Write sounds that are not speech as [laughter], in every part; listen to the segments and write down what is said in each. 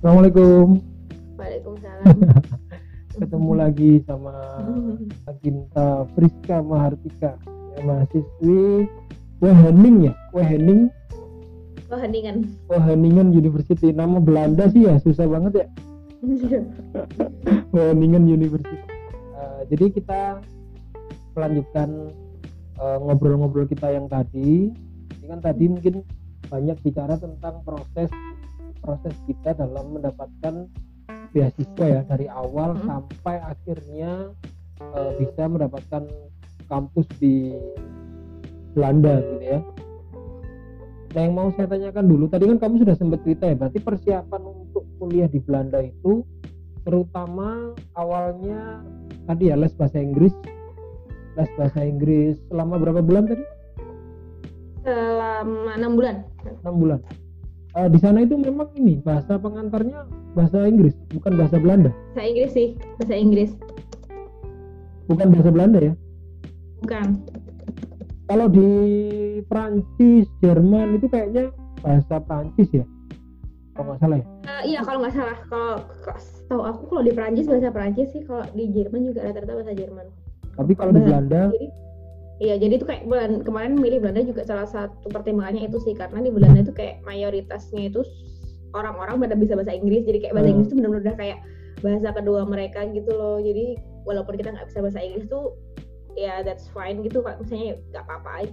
Assalamualaikum. Waalaikumsalam. [laughs] Ketemu lagi sama [laughs] Aginta Friska Mahartika, ya, mahasiswi Wageningen ya, Wageningen, Oh, heningan. Wageningen University. Nama Belanda sih ya susah banget ya, [laughs] Wageningen University. Eh, jadi kita melanjutkan eh, ngobrol-ngobrol kita yang tadi. Ini kan tadi mungkin banyak bicara tentang proses proses kita dalam mendapatkan beasiswa ya dari awal Hmm. sampai akhirnya eh, bisa mendapatkan kampus di Belanda gitu ya. Nah yang mau saya tanyakan dulu, tadi kan kamu sudah sempat cerita ya, berarti persiapan untuk kuliah di Belanda itu terutama awalnya tadi ya les bahasa Inggris, les bahasa Inggris selama berapa bulan tadi? Selama enam bulan. 6 bulan. Eh, di sana itu memang ini bahasa pengantarnya bahasa Inggris, bukan bahasa Belanda, Bahasa Inggris sih, bahasa Inggris. bukan bahasa Belanda ya. Bukan. Kalau di Prancis, Jerman itu kayaknya bahasa Prancis ya, kalau nggak salah ya. Eh, iya kalau nggak salah, kalau tahu aku kalau di Perancis bahasa Perancis sih, kalau di Jerman juga rata-rata bahasa Jerman. Tapi kalau di Belanda, iya jadi itu kayak bulan kemarin milih Belanda juga salah satu pertimbangannya itu sih karena di Belanda itu kayak mayoritasnya itu orang-orang pada bisa bahasa Inggris jadi kayak bahasa Hmm. Inggris itu benar-benar udah kayak bahasa kedua mereka gitu loh jadi walaupun kita nggak bisa bahasa Inggris tuh ya that's fine gitu kak misalnya nggak apa-apa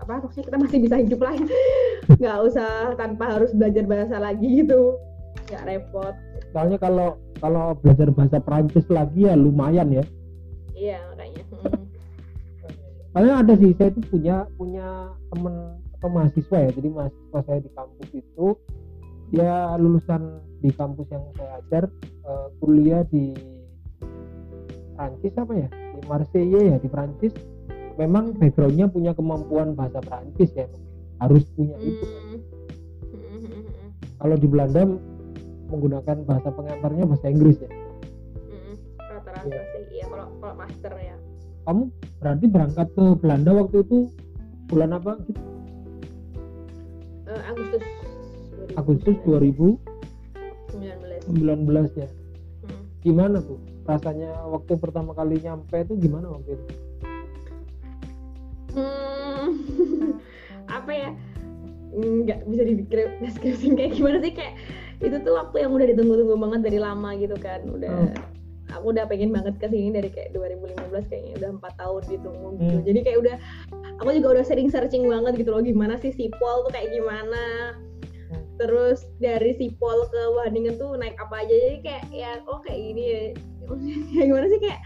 apa maksudnya kita masih bisa hidup lah [laughs] nggak usah tanpa harus belajar bahasa lagi gitu nggak repot soalnya kalau kalau belajar bahasa Prancis lagi ya lumayan ya. iya. Soalnya ada sih saya itu punya punya temen atau mahasiswa ya, jadi mahasiswa saya di kampus itu dia lulusan di kampus yang saya ajar eh, kuliah di Prancis apa ya? Di Marseille ya di Prancis. Memang backgroundnya punya kemampuan bahasa Prancis ya harus punya itu. Hmm. Hmm, hmm, hmm. kalau di Belanda menggunakan bahasa pengantarnya bahasa Inggris ya. Mm, rata-rata Iya. sih iya kalau kalau master ya. Kamu berarti berangkat ke Belanda waktu itu bulan apa? Gitu? Agustus. Agustus 2019 2019 ya? Hmm. gimana tuh rasanya waktu pertama kali nyampe itu gimana waktu itu? Hmm, [laughs] apa ya? Nggak bisa dideskripsiin kayak gimana sih? Kayak itu tuh waktu yang udah ditunggu-tunggu banget dari lama gitu kan udah aku udah pengen banget ke sini dari kayak 2015 kayaknya udah empat tahun ditunggu gitu Hmm. jadi kayak udah aku juga udah sering searching banget gitu loh gimana sih sipol tuh kayak gimana. Hmm. terus dari sipol ke Wageningen tuh naik apa aja jadi kayak ya oh kayak gini ya. [laughs] Kayak gimana sih kayak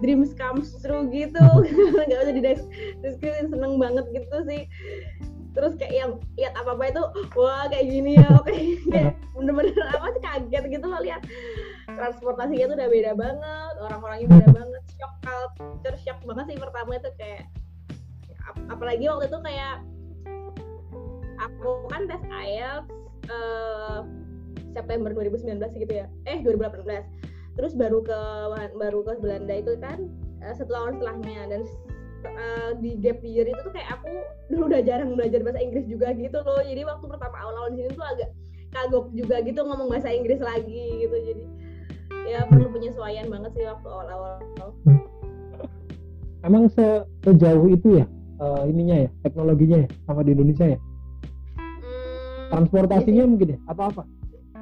dreams comes true gitu. [laughs] Nggak usah dideskripsiin seneng banget gitu sih. Terus kayak yang lihat apa apa itu wah kayak gini ya. Oke [laughs] kayak bener-bener apa sih kaget gitu loh lihat transportasinya tuh udah beda banget orang-orangnya beda banget shock culture shock banget sih pertama itu kayak ap- apalagi waktu itu kayak aku kan tes IELTS eh, September 2019 gitu ya eh 2018 terus baru ke baru ke Belanda itu kan satu tahun setelahnya. Dan eh, di gap year itu tuh kayak aku dulu udah jarang belajar bahasa Inggris juga gitu loh. Jadi waktu pertama awal-awal di sini tuh agak kagok juga gitu ngomong bahasa Inggris lagi gitu. Jadi ya perlu penyesuaian banget sih waktu awal-awal. Emang se- sejauh itu ya eh, ininya ya teknologinya ya sama di Indonesia ya? Hmm, transportasinya mungkin ya atau apa?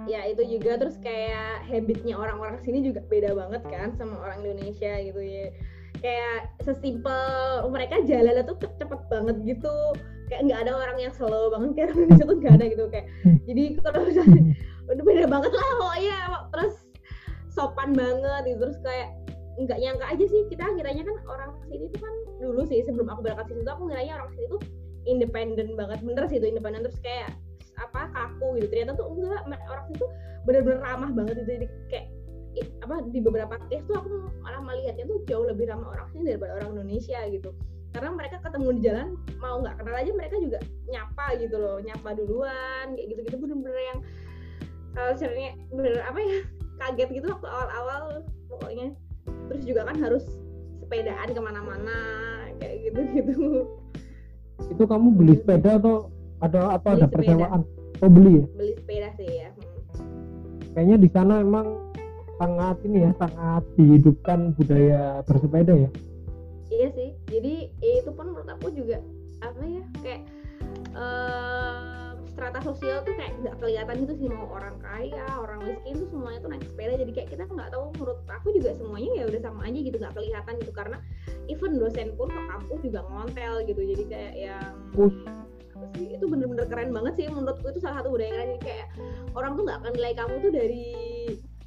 Ya itu juga terus kayak habitnya orang-orang sini juga beda banget kan sama orang Indonesia gitu ya. Kayak sesimpel mereka jalan tuh cepet banget gitu. Kayak nggak ada orang yang slow banget kayak orang Indonesia tuh nggak ada gitu. Kayak Hmm. jadi kalau misalnya udah beda banget lah pokoknya terus sopan banget gitu. Terus kayak nggak nyangka aja sih kita kiranya kan orang sini tuh kan dulu sih sebelum aku berangkat sini tuh aku ngiranya orang sini tuh independen banget. Bener sih itu independen terus kayak apa kaku gitu. Ternyata tuh enggak orang sini tuh bener-bener ramah banget gitu. Jadi kayak apa di beberapa case tuh aku malah melihatnya tuh jauh lebih ramah orang sini daripada orang Indonesia gitu. Karena mereka ketemu di jalan mau nggak kenal aja mereka juga nyapa gitu loh. Nyapa duluan kayak gitu gitu bener-bener yang culture-nya bener apa ya kaget gitu waktu awal-awal pokoknya. Terus juga kan harus sepedaan ke mana-mana kayak gitu gitu itu kamu beli sepeda atau ada apa Beli ada sepeda. persewaan oh beli ya? Beli sepeda sih ya. Hmm. kayaknya di sana emang sangat ini ya sangat dihidupkan budaya bersepeda ya? Iya sih. Jadi ya itu pun menurut aku juga apa ya kayak eh, strata sosial tuh kayak nggak kelihatan gitu sih mau orang kaya orang miskin tuh semuanya tuh naik sepeda. Jadi kayak kita nggak tahu menurut aku juga semuanya ya udah sama aja gitu nggak kelihatan gitu. Karena even dosen pun ke kampus juga ngontel gitu. Jadi kayak yang apa sih? Itu bener-bener keren banget sih menurutku. Itu salah satu budaya yang keren jadi kayak orang tuh nggak akan nilai kamu tuh dari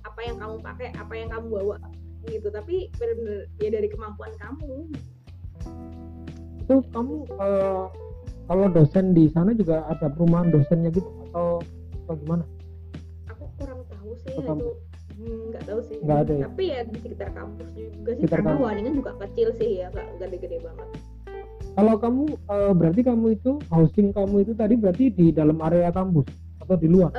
apa yang kamu pakai apa yang kamu bawa gitu. Tapi bener-bener ya dari kemampuan kamu. Itu kamu eh, kalau dosen di sana juga ada perumahan dosennya gitu atau atau gimana aku kurang tahu sih Ke itu? Hmm, nggak tahu sih. Nggak ada ya? tapi ya di sekitar kampus juga sih Sekitar karena kampus. Waningan juga kecil sih ya nggak gede-gede banget. Kalau kamu eh, berarti kamu itu housing kamu itu tadi berarti di dalam area kampus atau di luar?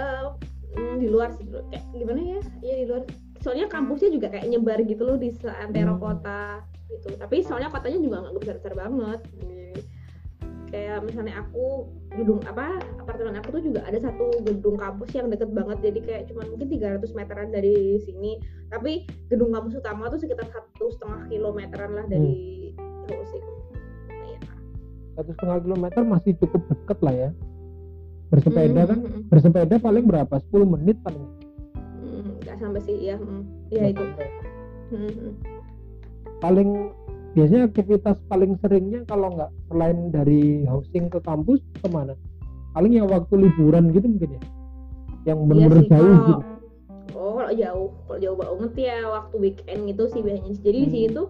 Hmm, di luar sih kayak gimana ya? Iya di luar. Soalnya kampusnya juga kayak nyebar gitu loh di seantero Hmm. kota gitu. Tapi soalnya kotanya juga nggak besar-besar banget. Jadi, kayak misalnya aku gedung apa apartemen aku tuh juga ada satu gedung kampus yang deket banget jadi kayak cuma mungkin 300 meteran dari sini tapi gedung kampus utama tuh sekitar satu setengah kilometeran lah dari Lumayan lah. satu setengah kilometer masih cukup dekat lah ya bersepeda Hmm, kan hmm, hmm, bersepeda paling berapa 10 menit paling hmm. nggak sampai sih ya hmm. ya itu. Hmm, hmm. paling biasanya aktivitas paling seringnya kalau nggak selain dari housing ke kampus ke mana paling ya waktu liburan gitu mungkin ya yang benar-benar sih, jauh kalau- gitu Oh kalau jauh, kalau jauh banget ya waktu weekend gitu sih biasanya. Jadi di Hmm. sini tuh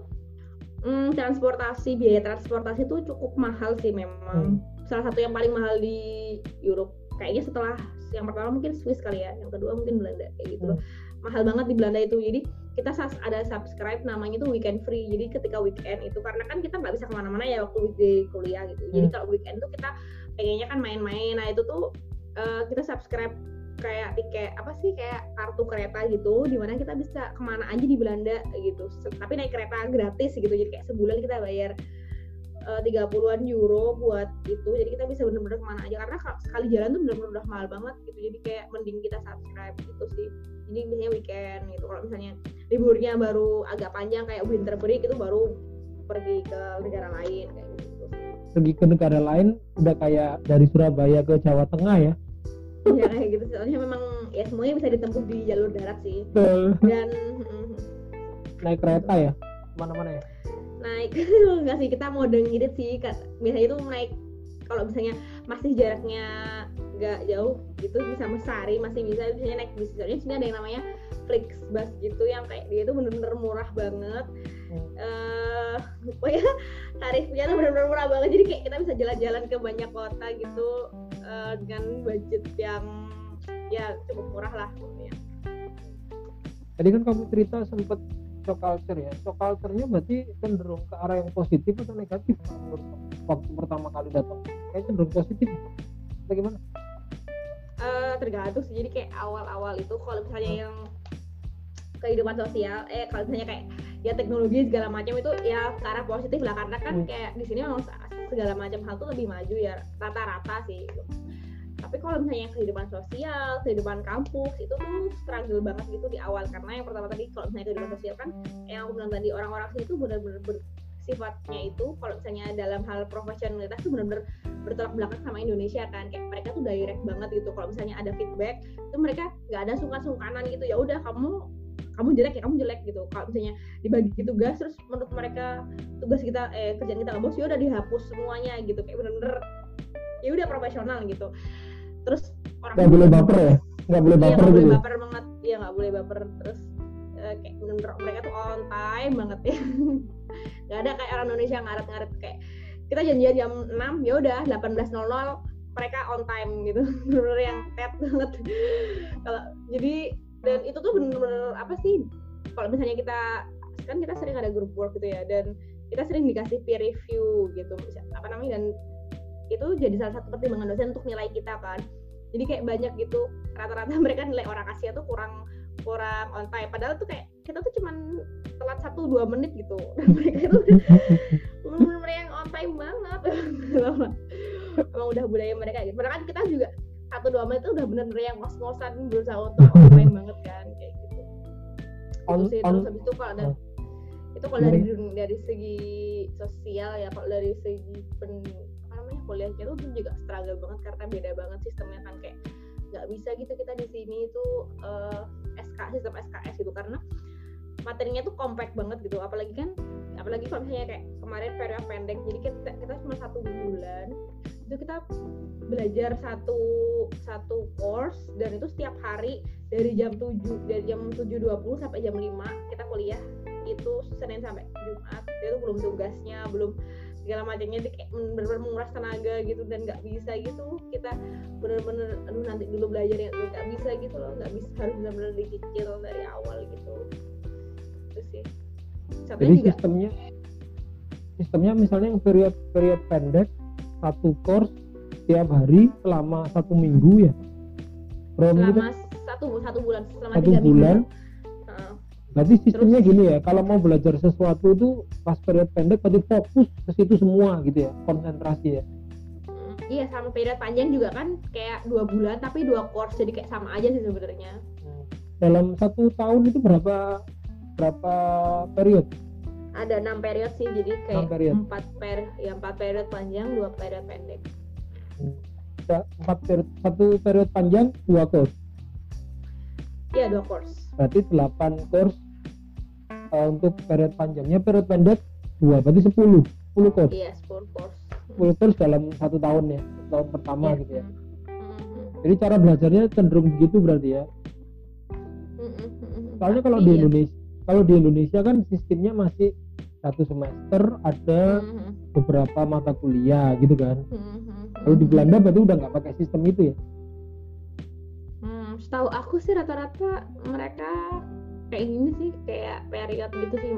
hmm, transportasi biaya transportasi tuh cukup mahal sih Hmm. memang. Salah satu yang paling mahal di Europe. Kayaknya setelah yang pertama mungkin Swiss kali ya, yang kedua mungkin Belanda kayak gitu. loh. Mahal banget di Belanda itu. Jadi kita ada subscribe namanya tuh weekend free. Jadi ketika weekend itu karena kan kita nggak bisa ke mana-mana ya waktu weekday kuliah gitu. Jadi Hmm. kalau weekend tuh kita pengennya kan main-main. Nah itu tuh eh, kita subscribe kayak tiket apa sih kayak kartu kereta gitu di mana kita bisa ke mana aja di Belanda gitu tapi naik kereta gratis gitu jadi kayak sebulan kita bayar tiga puluhan euro buat itu. Jadi kita bisa bener-bener ke mana aja. Karena kalau sekali jalan tuh bener-bener udah mahal banget gitu. Jadi kayak mending kita subscribe gitu sih. Jadi biasanya weekend gitu. Kalau misalnya liburnya baru agak panjang kayak winter break itu baru pergi ke negara lain kayak gitu pergi ke negara lain udah kayak dari Surabaya ke Jawa Tengah ya? Ya kayak gitu soalnya memang ya semuanya bisa ditempuh di jalur darat sih. Dan naik kereta ya? Ke mana-mana ya naik. [laughs] Enggak sih kita mode ngirit sih biasanya itu naik kalau misalnya masih jaraknya nggak jauh gitu bisa mesari masih bisa biasanya naik bis. Soalnya sini ada yang namanya Flixbus gitu yang kayak dia itu bener-bener murah banget. Hmm. pokoknya [laughs] tarifnya tuh bener-bener murah banget. Jadi kayak kita bisa jalan-jalan ke banyak kota gitu eh, dengan budget yang ya cukup murah lah pokoknya. Tadi kan kamu cerita sempet shock culture ya. Shock culture-nya berarti cenderung ke arah yang positif atau negatif? Waktu pertama kali datang kayak cenderung positif. Bagaimana Eh, tergantung sih. Jadi kayak awal-awal itu kalau misalnya yang kehidupan sosial eh kalau misalnya kayak ya teknologi segala macam itu ya ke arah positif lah. Karena kan Hmm. kayak di sini memang se- segala macam hal tuh lebih maju ya rata-rata sih. gitu. Tapi kalau misalnya kehidupan sosial kehidupan kampus itu tuh struggle banget gitu di awal. Karena yang pertama tadi kalau misalnya kehidupan sosial kan yang aku bilang tadi orang-orang sini tuh benar-benar sifatnya itu kalau misalnya dalam hal profesionalitas tuh benar-benar bertolak belakang sama Indonesia kan. Kayak mereka tuh direct banget gitu. Kalau misalnya ada feedback itu mereka nggak ada sungkan-sungkanan gitu. Ya udah kamu kamu jelek ya kamu jelek gitu. Kalau misalnya dibagi tugas terus menurut mereka tugas kita eh kerjaan kita nggak bagus ya udah dihapus semuanya gitu. Kayak bener-bener ya udah profesional gitu terus orang nggak boleh baper ya? Nggak boleh Iya, baper nggak gitu boleh ya? baper banget. Iya nggak boleh baper. Terus eh, kayak bener-bener mereka tuh on time banget ya. [laughs] Nggak ada kayak orang Indonesia ngaret-ngaret kayak kita janjian jam 6 ya udah 18.00 mereka on time gitu. [laughs] Bener-bener yang tet banget. [laughs] Kalau jadi dan itu tuh bener-bener apa sih kalau misalnya kita kan kita sering ada grup work gitu ya dan kita sering dikasih peer review gitu apa namanya dan itu jadi salah satu pertimbangan dosen untuk nilai kita kan jadi kayak banyak gitu rata-rata [laughs] mereka nilai orang Asia tuh kurang kurang on time. Padahal tuh kayak kita tuh cuman telat satu dua menit gitu. [laughs] Dan mereka itu [laughs] bener-bener yang on time banget. Emang udah budaya mereka gitu. Padahal kan kita juga satu dua menit itu udah bener-bener yang ngos-ngosan berusaha untuk main banget kan kayak gitu. On- itu sih on- terus habis itu kalau ada itu kalau dari dari segi sosial ya kalau dari segi pen namanya kuliahnya tuh juga struggle banget karena beda banget sistemnya kan kayak nggak bisa gitu kita di sini itu eh, SK sistem SKS gitu. Karena materinya tuh compact banget gitu. Apalagi kan apalagi kalau misalnya kayak kemarin periode pendek jadi kita kita cuma satu bulan itu kita belajar satu satu course dan itu setiap hari dari jam 7 dari jam 7.20 sampai jam 5 kita kuliah itu Senin sampai Jumat. Itu belum tugasnya belum segala macamnya itu kayak bener-bener menguras tenaga gitu dan nggak bisa gitu kita bener-bener aduh nanti dulu belajar ya nggak bisa gitu loh nggak bisa harus bener-bener dicicil dari awal gitu itu sih satunya Jadi juga sistemnya sistemnya misalnya yang period period pendek satu course tiap hari selama satu minggu ya. Berapa minggu tuh? selama satu satu bulan selama Satu tiga bulan. minggu. Berarti sistemnya gini ya, kalau mau belajar sesuatu itu pas period pendek berarti fokus ke situ semua gitu ya, konsentrasi ya. Mm, iya sama periode panjang juga kan kayak dua bulan tapi dua course jadi kayak sama aja sih sebenarnya Dalam satu tahun itu berapa berapa period? ada enam periode sih jadi kayak period. empat per ya empat periode panjang dua periode pendek Ada Empat period, satu period panjang dua course. iya dua course Berarti delapan course eh, untuk period panjangnya, period pendek dua, berarti sepuluh, sepuluh course. iya 10 course Sepuluh course dalam satu tahun ya, tahun pertama Iya. gitu ya. Mhm. Jadi cara belajarnya cenderung begitu berarti ya. Mhm, mhm. Soalnya kalau di ya- Indonesia, kalau di Indonesia kan sistemnya masih satu semester ada Mhm, beberapa mata kuliah gitu kan. Kalau di. Belanda berarti udah nggak pakai sistem itu ya. Hmm, setahu aku sih rata-rata mereka kayak gini sih kayak period gitu sih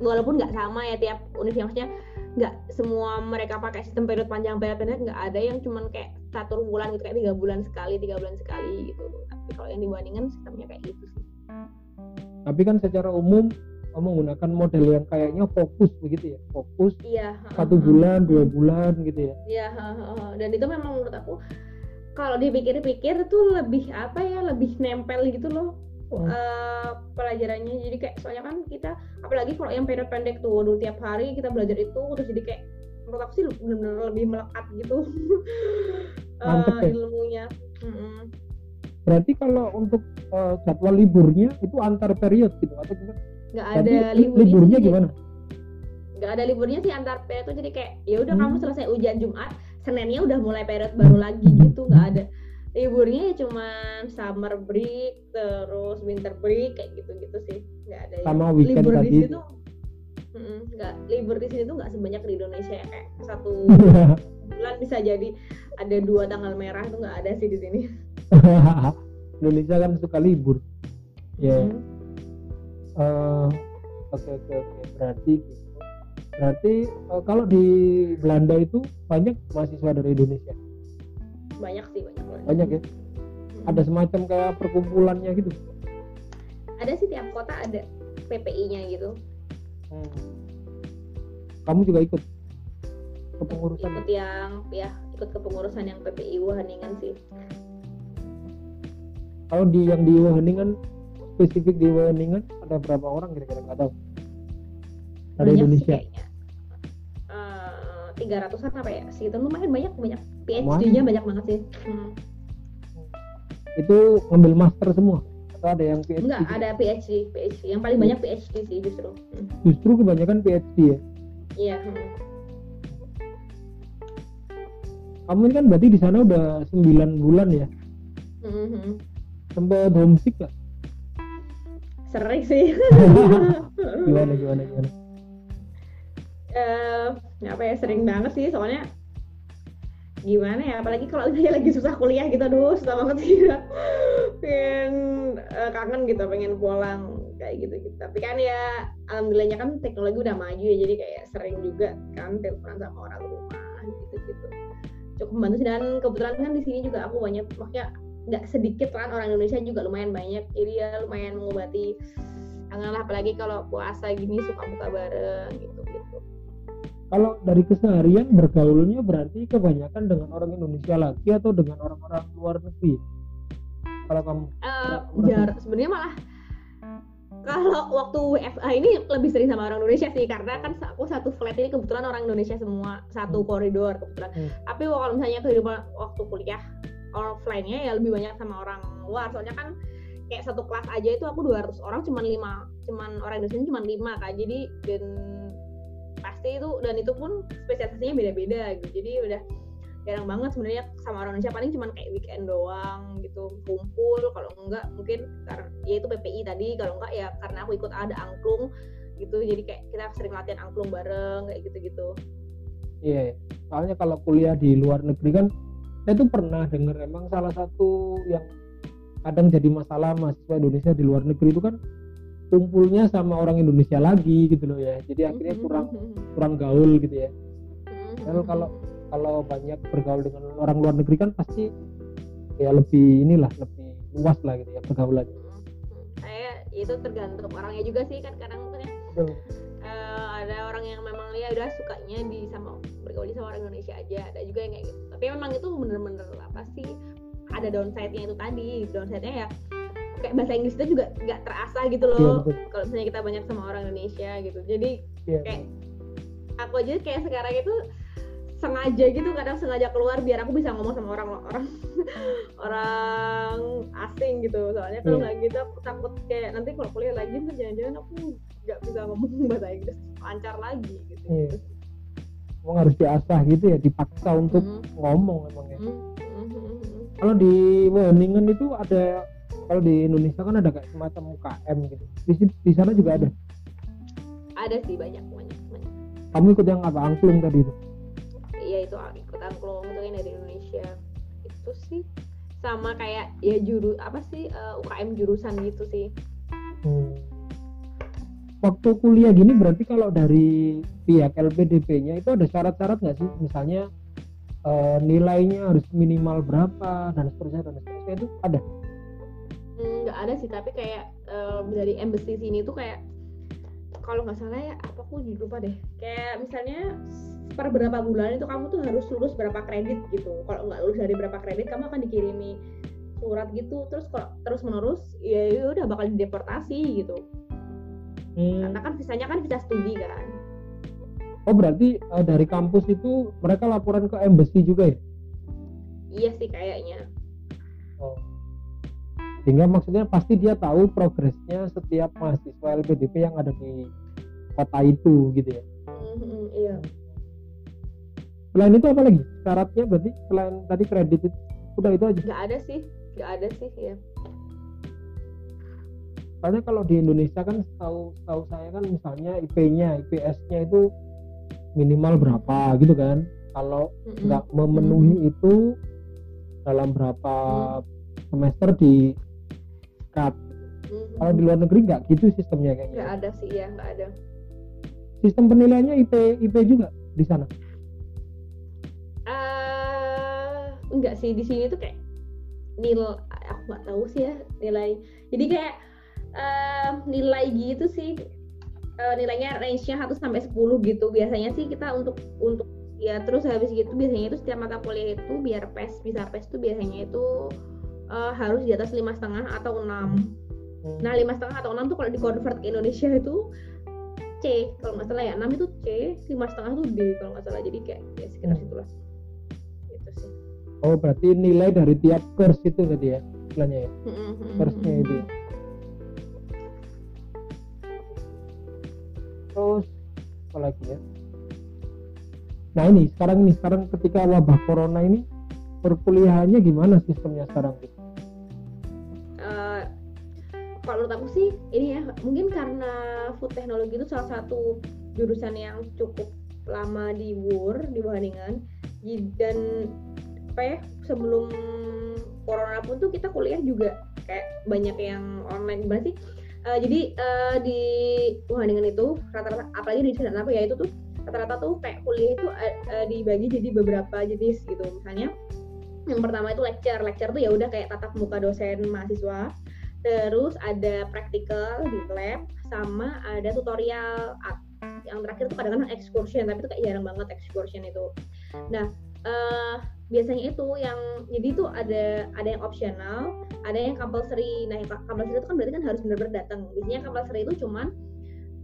walaupun nggak sama ya tiap universitas maksudnya nggak semua mereka pakai sistem period panjang period pendek nggak ada yang cuman kayak satu bulan gitu kayak tiga bulan sekali tiga bulan sekali gitu. Tapi kalau yang dibandingkan sistemnya kayak gitu sih. Tapi kan secara umum kamu menggunakan model yang kayaknya fokus begitu ya, fokus iya satu heeh, bulan, dua bulan gitu ya. Iya, heeh, heeh. dan itu memang menurut aku kalau dipikir-pikir tuh lebih apa ya, lebih nempel gitu loh Eh, pelajarannya. Jadi kayak soalnya kan kita apalagi kalau yang periode pendek tuh, waduh tiap hari kita belajar itu terus jadi kayak menurut aku sih benar-benar lebih melekat gitu [laughs] ya. ilmunya. Mm-mm. Berarti kalau untuk eh, jadwal liburnya itu antar period gitu atau gimana? Nggak ada li- liburnya, liburnya sih. gimana? Nggak ada liburnya sih antar periode tuh jadi kayak ya udah Hmm. kamu selesai ujian Jumat, Seninnya udah mulai periode baru lagi gitu, nggak ada liburnya ya cuman summer break terus winter break kayak gitu-gitu sih nggak ada yang- Sama weekend libur di tadi sini itu. tuh nggak libur di sini tuh nggak sebanyak di Indonesia ya kayak satu [laughs] bulan bisa jadi ada dua tanggal merah tuh nggak ada sih di sini [laughs] Indonesia kan suka libur. Ya. Mm. Eh, Oke oke oke. Berarti gitu. Berarti eh, kalau di Belanda itu banyak mahasiswa dari Indonesia. Banyak sih banyak banget. Banyak ya. Mm. Ada semacam kayak perkumpulannya gitu. ada sih tiap kota ada PPI-nya gitu Hmm. Kamu juga ikut kepengurusan. ikut yang ya ikut kepengurusan yang PPI Wageningen sih Kalau di yang di Wageningen spesifik di Wageningen ada berapa orang kira-kira nggak tahu. Dari sih Indonesia. kayaknya tiga ratusan apa ya segitu lumayan banyak banyak PhD-nya banyak banget sih Hmm. Itu ngambil master semua atau ada yang PhD? enggak juga? ada PhD PhD yang paling banyak PhD sih justru Hmm. Justru kebanyakan PhD ya. iya hmm. Kamu ini kan berarti di sana udah 9 bulan ya. Hmm, hmm. Sempat homesick gak? sering sih [laughs] Gimana gimana gimana? eh apa ya sering banget sih soalnya gimana ya apalagi kalau saya [laughs] lagi susah kuliah gitu aduh susah banget sih. [laughs] Pengen eh, kangen gitu pengen pulang kayak gitu gitu tapi kan ya alhamdulillahnya kan teknologi udah maju ya jadi kayak sering juga kan teleponan sama orang rumah gitu gitu cukup membantu dan kebetulan kan di sini juga aku banyak makanya nggak sedikit kan orang Indonesia juga lumayan banyak. Jadi ya lumayan mengobati kangen lah apalagi kalau puasa gini suka buka bareng gitu gitu kalau dari keseharian bergaulnya berarti kebanyakan dengan orang Indonesia lagi atau dengan orang-orang luar negeri? Kalau kamu uh, jar sebenarnya malah kalau waktu WFA ini lebih sering sama orang Indonesia sih karena kan aku satu flat ini kebetulan orang Indonesia semua satu hmm. koridor kebetulan. Hmm. tapi kalau misalnya kehidupan waktu kuliah offline-nya ya lebih banyak sama orang luar. Soalnya kan kayak satu kelas aja itu aku 200 orang cuman lima cuman orang Indonesia cuma lima kan. Jadi dan pasti itu dan itu pun spesialisasinya beda-beda gitu. Jadi udah jarang banget sebenarnya sama orang Indonesia. Paling cuma kayak weekend doang gitu kumpul. Kalau enggak mungkin karena ya itu PPI tadi. Kalau enggak ya karena aku ikut ada angklung gitu. Jadi kayak kita sering latihan angklung bareng kayak gitu-gitu. Iya yeah, soalnya kalau kuliah di luar negeri kan saya tuh pernah dengar emang salah satu yang kadang jadi masalah mahasiswa Indonesia di luar negeri itu kan kumpulnya sama orang Indonesia lagi gitu loh ya. Jadi akhirnya mm-hmm, kurang mm-hmm. kurang gaul gitu ya. Kalau kalau kalau banyak bergaul dengan orang luar negeri kan pasti ya lebih inilah lebih luas lah gitu ya pergaulannya. Saya itu tergantung orangnya juga sih kan kadang mungkin uh, ada orang yang memang ya udah sukanya di sama bergaul sama orang Indonesia aja ada juga yang kayak gitu. Tapi memang itu bener-bener apa sih ada downside-nya itu tadi. Downside-nya ya kayak bahasa Inggris itu juga nggak terasa gitu loh yeah, kalau misalnya kita banyak sama orang Indonesia gitu jadi yeah. kayak aku aja kayak sekarang itu sengaja gitu kadang sengaja keluar biar aku bisa ngomong sama orang orang [laughs] orang asing gitu soalnya kalau iya. nggak yeah. gitu aku takut kayak nanti kalau kuliah lagi kan jangan-jangan aku nggak bisa ngomong [laughs] bahasa Inggris lancar lagi gitu, yeah. Emang harus diasah gitu ya dipaksa untuk mm -hmm. ngomong emang ya mm -hmm. kalau di Wageningen itu ada kalau di Indonesia kan ada kayak semacam UKM gitu. Di, di sana juga ada. Ada sih banyak banyak, banyak. kamu ikut yang apa angklung tadi itu? Iya itu ikut angklung itu kan dari Indonesia. Itu sih sama kayak ya juru apa sih uh, eh, UKM jurusan gitu sih. Hmm. waktu kuliah gini berarti kalau dari pihak LPDP-nya itu ada syarat-syarat nggak sih? Misalnya uh, nilainya harus minimal berapa dan seterusnya dan seterusnya itu ada nggak ada sih tapi kayak uh, dari embassy sini tuh kayak kalau nggak salah ya apa aku lupa deh. Kayak misalnya per berapa bulan itu kamu tuh harus lulus berapa kredit gitu. Kalau nggak lulus dari berapa kredit kamu akan dikirimi surat gitu terus kalau terus menerus ya, ya udah bakal dideportasi gitu. Hmm. karena kan visanya kan visa studi kan. Oh berarti uh, dari kampus itu mereka laporan ke embassy juga ya? Iya sih kayaknya sehingga maksudnya pasti dia tahu progresnya setiap mahasiswa LPDP yang ada di kota itu gitu ya mm-hmm, iya selain itu apa lagi syaratnya berarti selain tadi kredit itu udah itu aja nggak ada sih nggak ada sih ya soalnya kalau di Indonesia kan tahu tahu saya kan misalnya IP-nya IPS-nya itu minimal berapa gitu kan kalau nggak mm -hmm. memenuhi mm -hmm. itu dalam berapa mm -hmm. semester di cut. Mm-hmm. kalau di luar negeri nggak gitu sistemnya kayaknya. Nggak ada sih ya nggak ada. Sistem penilaiannya IP IP juga di sana? Uh, enggak sih di sini tuh kayak nilai aku nggak tahu sih ya nilai. Jadi kayak uh, nilai gitu sih. Uh, nilainya range-nya 1 sampai 10 gitu. Biasanya sih kita untuk untuk ya terus habis gitu biasanya itu setiap mata kuliah itu biar PES bisa PES tuh biasanya itu uh, harus di atas lima setengah atau enam. Nah lima setengah atau enam tuh kalau di convert ke Indonesia itu C. Kalau nggak salah ya enam itu C lima setengah itu D kalau nggak salah. Jadi kayak ya sekitar hmm. situlah. Itu sih. Oh berarti nilai dari tiap course itu tadi ya istilahnya ya? Hmm, hmm, hmm itu ya. terus apa lagi ya? Nah ini sekarang ini sekarang ketika wabah corona ini perkuliahannya gimana sistemnya sekarang gitu kalau menurut aku sih ini ya mungkin karena food technology itu salah satu jurusan yang cukup lama di WUR di Wageningen dan apa ya sebelum corona pun tuh kita kuliah juga kayak banyak yang online. Sih? Uh, jadi uh, di Wageningen itu rata-rata apalagi di jurusan apa ya itu tuh rata-rata tuh kayak kuliah itu uh, dibagi jadi beberapa jenis gitu. Misalnya yang pertama itu lecture. Lecture tuh ya udah kayak tatap muka dosen mahasiswa terus ada praktikal di lab sama ada tutorial yang terakhir tuh kadang-kadang excursion tapi itu kayak jarang banget excursion itu. Nah uh, biasanya itu yang jadi itu ada ada yang optional ada yang compulsory. Nah yang compulsory itu kan berarti kan harus benar-benar datang biasanya compulsory itu cuman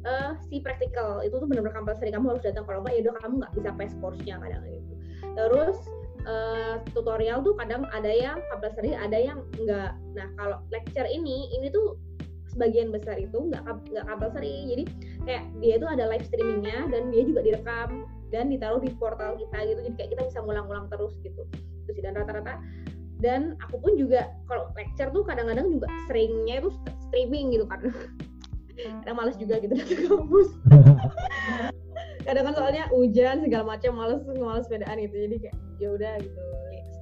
uh, si practical. Itu tuh benar-benar compulsory. Kamu harus datang kalau enggak ya udah kamu nggak bisa pass course-nya kadang gitu. Terus uh, tutorial tuh kadang ada yang compulsory ada yang enggak nah kalau lecture ini ini tuh sebagian besar itu nggak nggak compulsory jadi kayak dia itu ada live streamingnya dan dia juga direkam dan ditaruh di portal kita gitu. Jadi kayak kita bisa ngulang-ngulang terus gitu. Terus dan rata-rata dan aku pun juga kalau lecture tuh kadang-kadang juga seringnya itu streaming gitu kan. Kadang males juga gitu. [laughs] Kampus [laughs] kadang kan soalnya hujan segala macam males males sepedaan gitu. Jadi kayak ya udah gitu.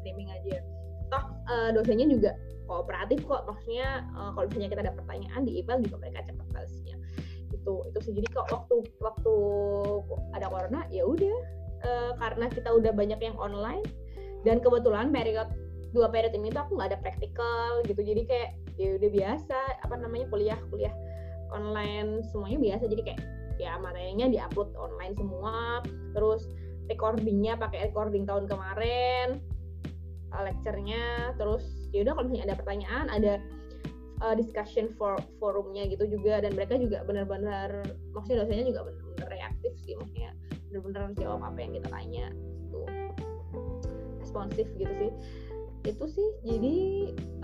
Streaming aja. Toh uh, dosennya juga kooperatif kok. Maksudnya uh, kalau misalnya kita ada pertanyaan di email juga mereka cepat balasnya. Itu itu sih. Jadi kok waktu waktu ada corona ya udah. Uh, karena kita udah banyak yang online dan kebetulan periode dua periode ini tuh aku nggak ada praktikal gitu. Jadi kayak ya udah biasa apa namanya kuliah kuliah online semuanya biasa. Jadi kayak ya materinya diupload online semua. Terus recordingnya pakai recording tahun kemarin lecturenya. Terus ya udah kalau misalnya ada pertanyaan ada uh, discussion for forumnya gitu juga. Dan mereka juga benar-benar maksudnya dosennya juga benar-benar reaktif sih maksudnya benar-benar jawab apa yang kita tanya gitu. Responsif gitu sih itu sih jadi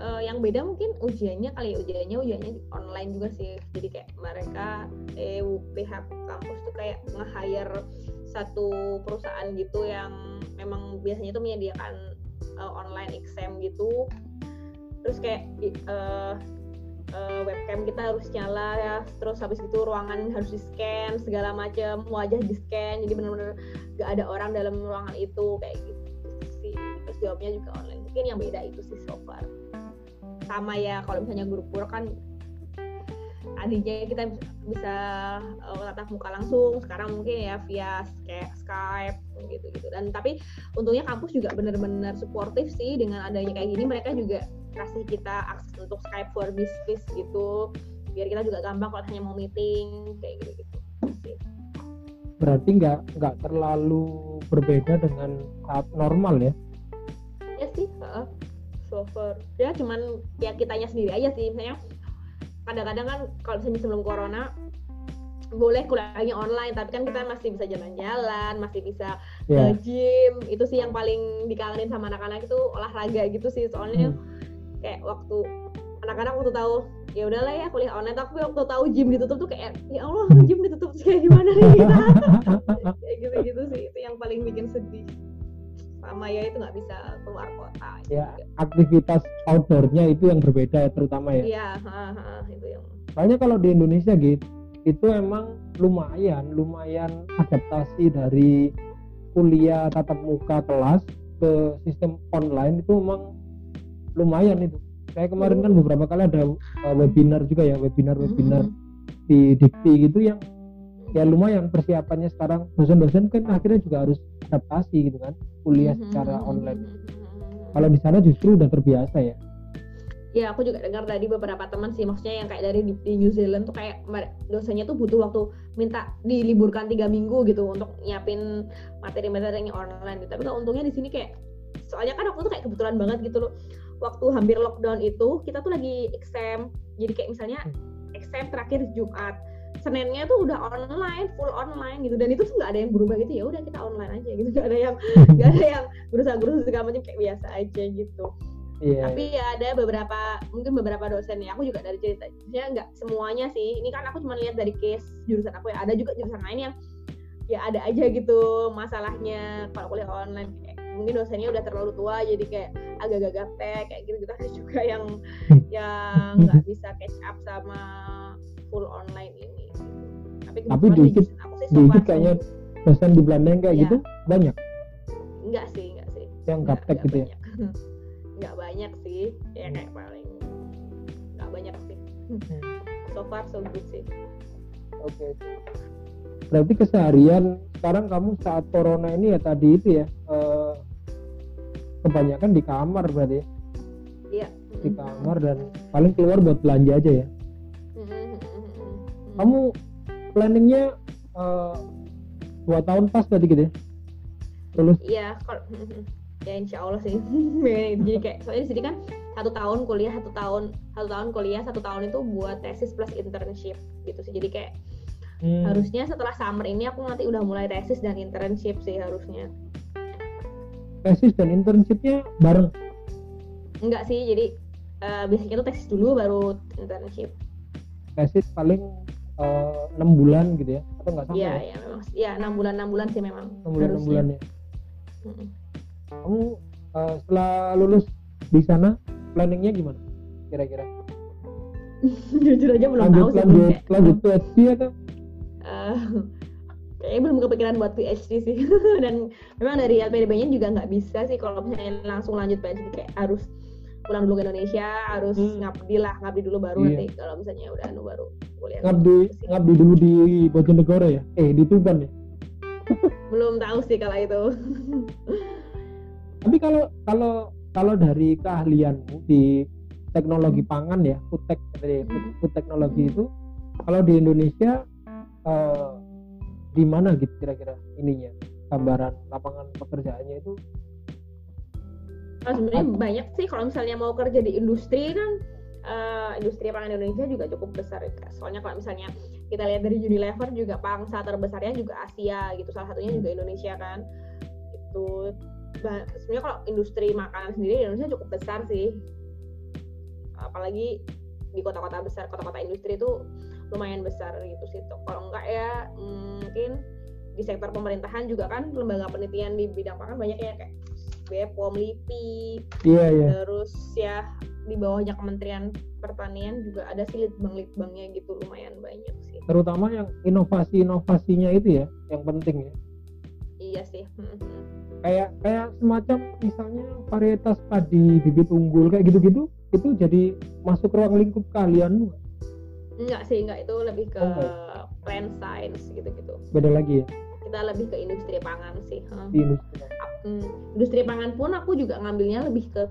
uh, yang beda mungkin ujiannya kali ya ujiannya ujiannya online juga sih. Jadi kayak mereka eh pihak kampus tuh kayak nge-hire satu perusahaan gitu yang memang biasanya tuh menyediakan uh, online exam gitu. Terus kayak uh, uh, webcam kita harus nyala ya terus habis itu ruangan harus di scan segala macam wajah di scan jadi benar-benar gak ada orang dalam ruangan itu kayak gitu jawabnya juga online. Mungkin yang beda itu sih so far. Sama ya kalau misalnya grup pur kan tadinya kita bisa uh, tatap muka langsung. Sekarang mungkin ya via Skype gitu gitu dan tapi untungnya kampus juga benar-benar suportif sih dengan adanya kayak gini. Mereka juga kasih kita akses untuk Skype for Business gitu. Biar kita juga gampang kalau hanya mau meeting kayak gitu gitu berarti nggak nggak terlalu berbeda dengan saat normal ya so far ya cuman ya kitanya sendiri aja sih misalnya. Kadang-kadang kan kalau misalnya sebelum corona boleh kuliahnya online tapi kan kita masih bisa jalan-jalan masih bisa yeah. ke gym itu sih yang paling dikangenin sama anak-anak itu olahraga gitu sih soalnya hmm. kayak waktu anak-anak waktu tahu ya udahlah ya kuliah online. Tapi waktu tahu gym ditutup tuh kayak ya Allah gym ditutup [laughs] kayak gimana nih kita? [laughs] Kayak gitu-gitu sih itu yang paling bikin sedih sama ya itu nggak bisa keluar kota ya juga. aktivitas outdoornya itu yang berbeda ya terutama ya iya itu yang soalnya kalau di Indonesia gitu itu emang lumayan lumayan adaptasi dari kuliah tatap muka kelas ke sistem online itu memang lumayan itu saya kemarin kan beberapa kali ada uh, webinar juga ya webinar webinar mm-hmm. di dikti gitu yang ya lumayan persiapannya sekarang dosen-dosen kan akhirnya juga harus adaptasi gitu kan kuliah mm-hmm. secara online kalau di sana justru udah terbiasa ya ya aku juga dengar dari beberapa teman sih maksudnya yang kayak dari di, di New Zealand tuh kayak dosennya tuh butuh waktu minta diliburkan tiga minggu gitu untuk nyiapin materi-materinya online gitu. tapi kalau untungnya di sini kayak soalnya kan aku tuh kayak kebetulan banget gitu loh waktu hampir lockdown itu kita tuh lagi exam jadi kayak misalnya hmm. exam terakhir Jumat Seninnya tuh udah online full online gitu. Dan itu tuh nggak ada yang berubah gitu. Ya udah kita online aja gitu. [laughs] Nggak ada yang nggak ada yang berusaha berusaha segala macam kayak biasa aja gitu. Yeah. tapi ya ada beberapa mungkin beberapa dosen ya. Aku juga dari cerita ya nggak semuanya sih. Ini kan aku cuma lihat dari case jurusan aku ya. Ada juga jurusan lain yang ya ada aja gitu masalahnya kalau kuliah online. Kayak mungkin dosennya udah terlalu tua jadi kayak agak-agak gaptek kayak gitu gitu [laughs] ada juga yang yang nggak [laughs] bisa catch up sama full online ini tapi, tapi dikit dikit kayaknya dosen di Belanda yang kayak ya. gitu banyak? Enggak sih enggak sih. Yang gaptek gitu ya? [laughs] nggak banyak sih. Ya kayak paling nggak banyak sih. Hmm. so far so good sih. Oke okay. berarti keseharian sekarang kamu saat corona ini ya tadi itu ya eh, kebanyakan di kamar berarti ya? Iya. Di kamar dan paling keluar buat belanja aja ya kamu planningnya eh, dua tahun pas berarti gitu ya lulus Iya, kalau [laughs] ya insya Allah sih. [laughs] Jadi kayak soalnya di sini kan satu tahun kuliah, satu tahun satu tahun kuliah, satu tahun itu buat tesis plus internship gitu sih. Jadi kayak Hmm, harusnya setelah summer ini aku nanti udah mulai tesis dan internship sih harusnya. tesis dan internshipnya bareng Enggak sih, jadi eh, biasanya itu tesis dulu baru internship. tesis paling eh, enam bulan gitu ya atau nggak sampai Iya, ya? ya memang. Iya, enam bulan enam bulan sih memang. enam bulan enam bulan ya Mm-mm. kamu eh, setelah lulus di sana planningnya gimana kira-kira [laughs] Jujur aja belum lanjut tahu sih. belum lanjut kayak- lanjut PhD atau Eh, [laughs] kayaknya belum kepikiran buat PhD sih [laughs] dan memang dari LPDB-nya juga nggak bisa sih kalau misalnya langsung lanjut PhD kayak harus pulang dulu ke Indonesia harus Hmm. ngabdi lah ngabdi dulu baru Iya. nanti kalau misalnya udah anu baru kuliah. Ngabdi ngabdi dulu di Bojonegoro ya? Eh di Tuban ya? [laughs] Belum tahu sih kalau itu. Tapi kalau kalau kalau dari keahlianmu di teknologi pangan ya food tech tadi, food, food teknologi itu kalau di Indonesia eh, di mana gitu kira-kira ininya gambaran lapangan pekerjaannya itu Nah, sebenarnya banyak sih kalau misalnya mau kerja di industri kan eh, industri pangan Indonesia juga cukup besar ya. Soalnya kalau misalnya kita lihat dari Unilever juga pangsa terbesarnya juga Asia gitu. Salah satunya juga Indonesia kan. Itu sebenarnya kalau industri makanan sendiri di Indonesia cukup besar sih. Apalagi di kota-kota besar, kota-kota industri itu lumayan besar gitu sih. Kalau enggak ya mungkin di sektor pemerintahan juga kan lembaga penelitian di bidang pangan banyak ya kayak BPOM, LIPI, iya iya terus ya di bawahnya Kementerian Pertanian juga ada sih litbang-litbangnya gitu lumayan banyak sih. terutama yang inovasi-inovasinya itu ya yang penting ya Iya sih. Hmm. kayak kayak semacam misalnya varietas padi bibit unggul kayak gitu-gitu itu jadi masuk ruang lingkup kalian Enggak sih, enggak itu lebih ke Oh, plant science gitu-gitu. beda lagi ya Kita lebih ke industri pangan sih. Hmm. di industri industri pangan pun aku juga ngambilnya lebih ke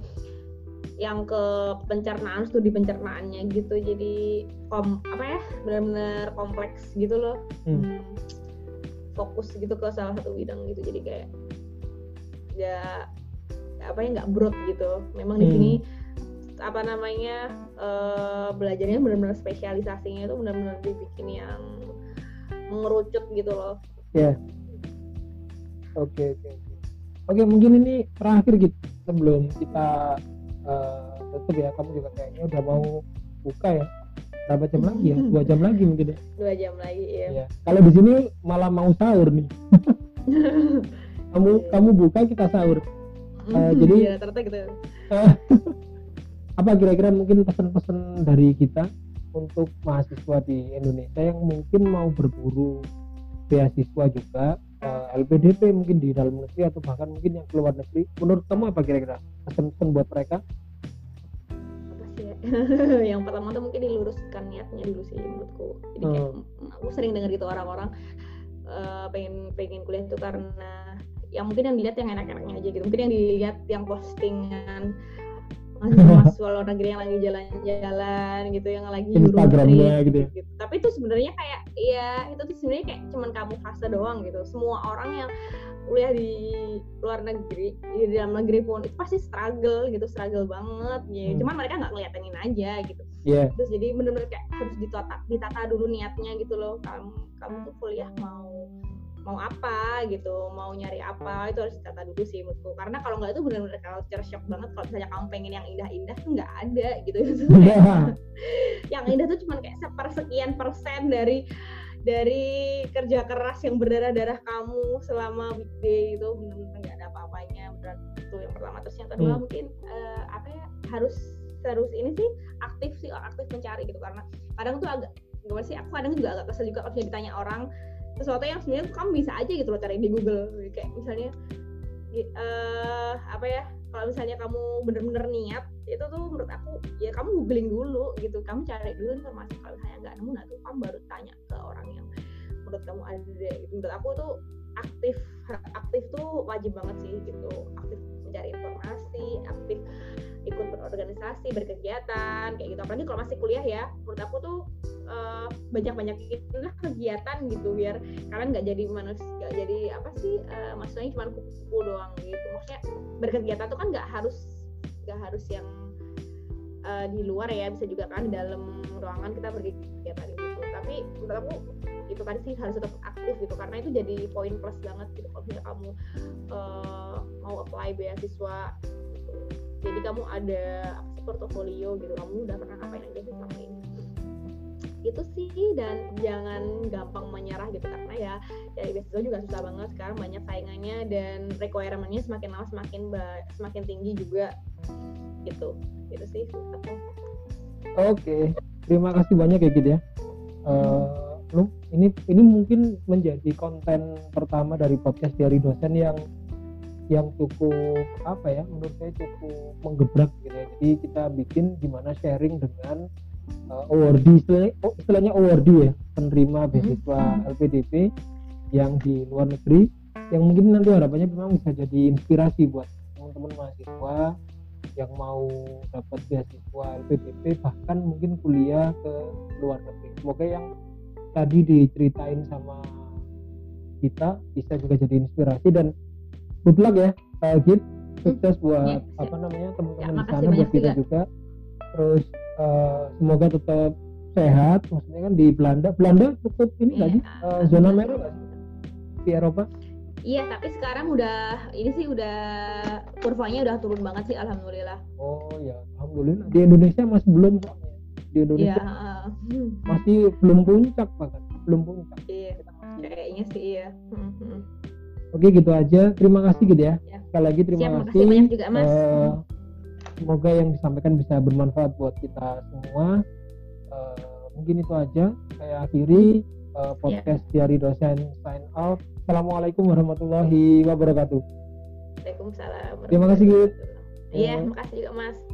yang ke pencernaan studi pencernaannya gitu jadi kom apa ya benar-benar kompleks gitu loh Hmm. Hmm, fokus gitu ke salah satu bidang gitu jadi kayak ya apa ya nggak broad gitu memang di Hmm. sini apa namanya eh, belajarnya benar-benar spesialisasinya itu benar-benar dibikin yang mengerucut gitu loh Ya. Oke oke oke. Oke mungkin ini terakhir gitu sebelum kita eh, tutup ya. Kamu juga kayaknya udah mau buka ya. Berapa jam lagi ya? Dua jam lagi mungkin ya. dua jam lagi ya Ya. Kalau di sini malah mau sahur nih. [laughs] Kamu kamu buka kita sahur. Eh, jadi- Iya, ternyata gitu [laughs] Apa kira-kira mungkin pesan-pesan dari kita untuk mahasiswa di Indonesia yang mungkin mau berburu beasiswa juga eh, LPDP mungkin di dalam negeri atau bahkan mungkin yang keluar negeri. Menurut kamu apa kira-kira pesan-pesan buat mereka? Apa sih? Ya? [laughs] yang pertama tuh mungkin diluruskan niatnya dulu sih menurutku. Jadi kayak mm, aku sering dengar gitu orang-orang eh, pengen pengen kuliah itu karena yang mungkin yang dilihat yang enak-enaknya aja gitu. Mungkin yang dilihat yang postingan [laughs] mahasiswa luar negeri yang lagi jalan-jalan gitu yang lagi Instagramnya gitu ya. gitu. tapi itu sebenarnya kayak ya itu tuh sebenarnya kayak cuman kamu fase doang gitu semua orang yang kuliah di luar negeri di dalam negeri pun itu pasti struggle gitu struggle banget ya Hmm. cuman mereka nggak ngeliatin aja gitu Iya. terus jadi bener-bener kayak harus ditata ditata dulu niatnya gitu loh kamu kamu tuh kuliah mau mau apa gitu mau nyari apa itu harus ditata dulu sih menurutku. Karena kalau nggak itu bener-bener culture shock banget kalau misalnya kamu pengen yang indah-indah tuh nggak ada gitu. [laughs] Iya. yang indah tuh cuma kayak sepersekian persen dari dari kerja keras yang berdarah-darah kamu selama weekday itu benar-benar nggak ada apa-apanya. Itu yang pertama. Terus yang kedua Hmm. mungkin eh, apa ya harus harus ini sih aktif sih aktif mencari gitu. Karena kadang tuh agak gimana sih aku kadang juga agak kesel juga kalau ditanya orang sesuatu yang sebenarnya kamu bisa aja gitu loh cari di Google. Kayak misalnya eh apa ya kalau misalnya kamu bener-bener niat itu tuh menurut aku ya kamu googling dulu gitu. Kamu cari dulu informasi. Kalau misalnya nggak nemu nah tuh kamu baru tanya ke orang yang menurut kamu ada. Gitu menurut aku tuh aktif aktif tuh wajib banget sih gitu. Aktif mencari informasi aktif ikut berorganisasi berkegiatan kayak gitu. Apalagi kalau masih kuliah ya menurut aku tuh uh, banyak-banyak lah kegiatan gitu biar kalian nggak jadi manusia nggak jadi apa sih uh, maksudnya cuma kupu-kupu doang gitu. Maksudnya berkegiatan tuh kan nggak harus nggak harus yang uh, di luar ya bisa juga kan dalam ruangan kita berkegiatan gitu. Tapi menurut aku itu kan sih harus tetap aktif gitu. Karena itu jadi poin plus banget gitu kalau misalnya kamu uh, mau apply beasiswa gitu. jadi kamu ada apa sih portofolio gitu kamu udah pernah ngapain aja sih selama ini. Itu sih dan jangan gampang menyerah gitu karena ya dari beasiswa juga susah banget sekarang banyak saingannya dan requirementnya semakin lama semakin semakin tinggi juga gitu. Gitu sih oke terima kasih banyak ya gitu ya. Uh, lu ini ini mungkin menjadi konten pertama dari podcast dari dosen yang yang cukup apa ya menurut saya cukup menggebrak gitu ya. Jadi kita bikin gimana sharing dengan uh, awardee istilahnya, oh, istilahnya awardee ya penerima beasiswa LPDP yang di luar negeri yang mungkin nanti harapannya memang bisa jadi inspirasi buat teman-teman mahasiswa yang mau dapat beasiswa LPDP bahkan mungkin kuliah ke luar negeri. Semoga yang tadi diceritain sama kita bisa juga jadi inspirasi dan good luck ya uh, Git. Sukses hmm. buat ya, apa namanya teman-teman ya, di sana buat kita juga, juga. terus uh, semoga tetap sehat maksudnya kan di Belanda. Belanda cukup ini nggak ya, sih? Uh, zona merah nggak sih? Di Eropa? Iya, tapi sekarang udah ini sih udah kurvanya udah turun banget sih alhamdulillah. Oh ya, alhamdulillah. Di Indonesia masih belum soalnya di Indonesia. Ya, uh, [laughs] masih belum puncak bahkan belum puncak. Iya kayaknya sih iya. hmm, oke gitu aja. Terima kasih gitu ya, ya. sekali lagi terima Siap, kasih. banyak juga, mas. Uh, semoga yang disampaikan bisa bermanfaat buat kita semua. Uh, mungkin itu aja. Saya akhiri uh, podcast ya. dari dosen sign out assalamualaikum warahmatullahi wabarakatuh. Waalaikumsalam terima kasih Iya, terima kasih juga Mas.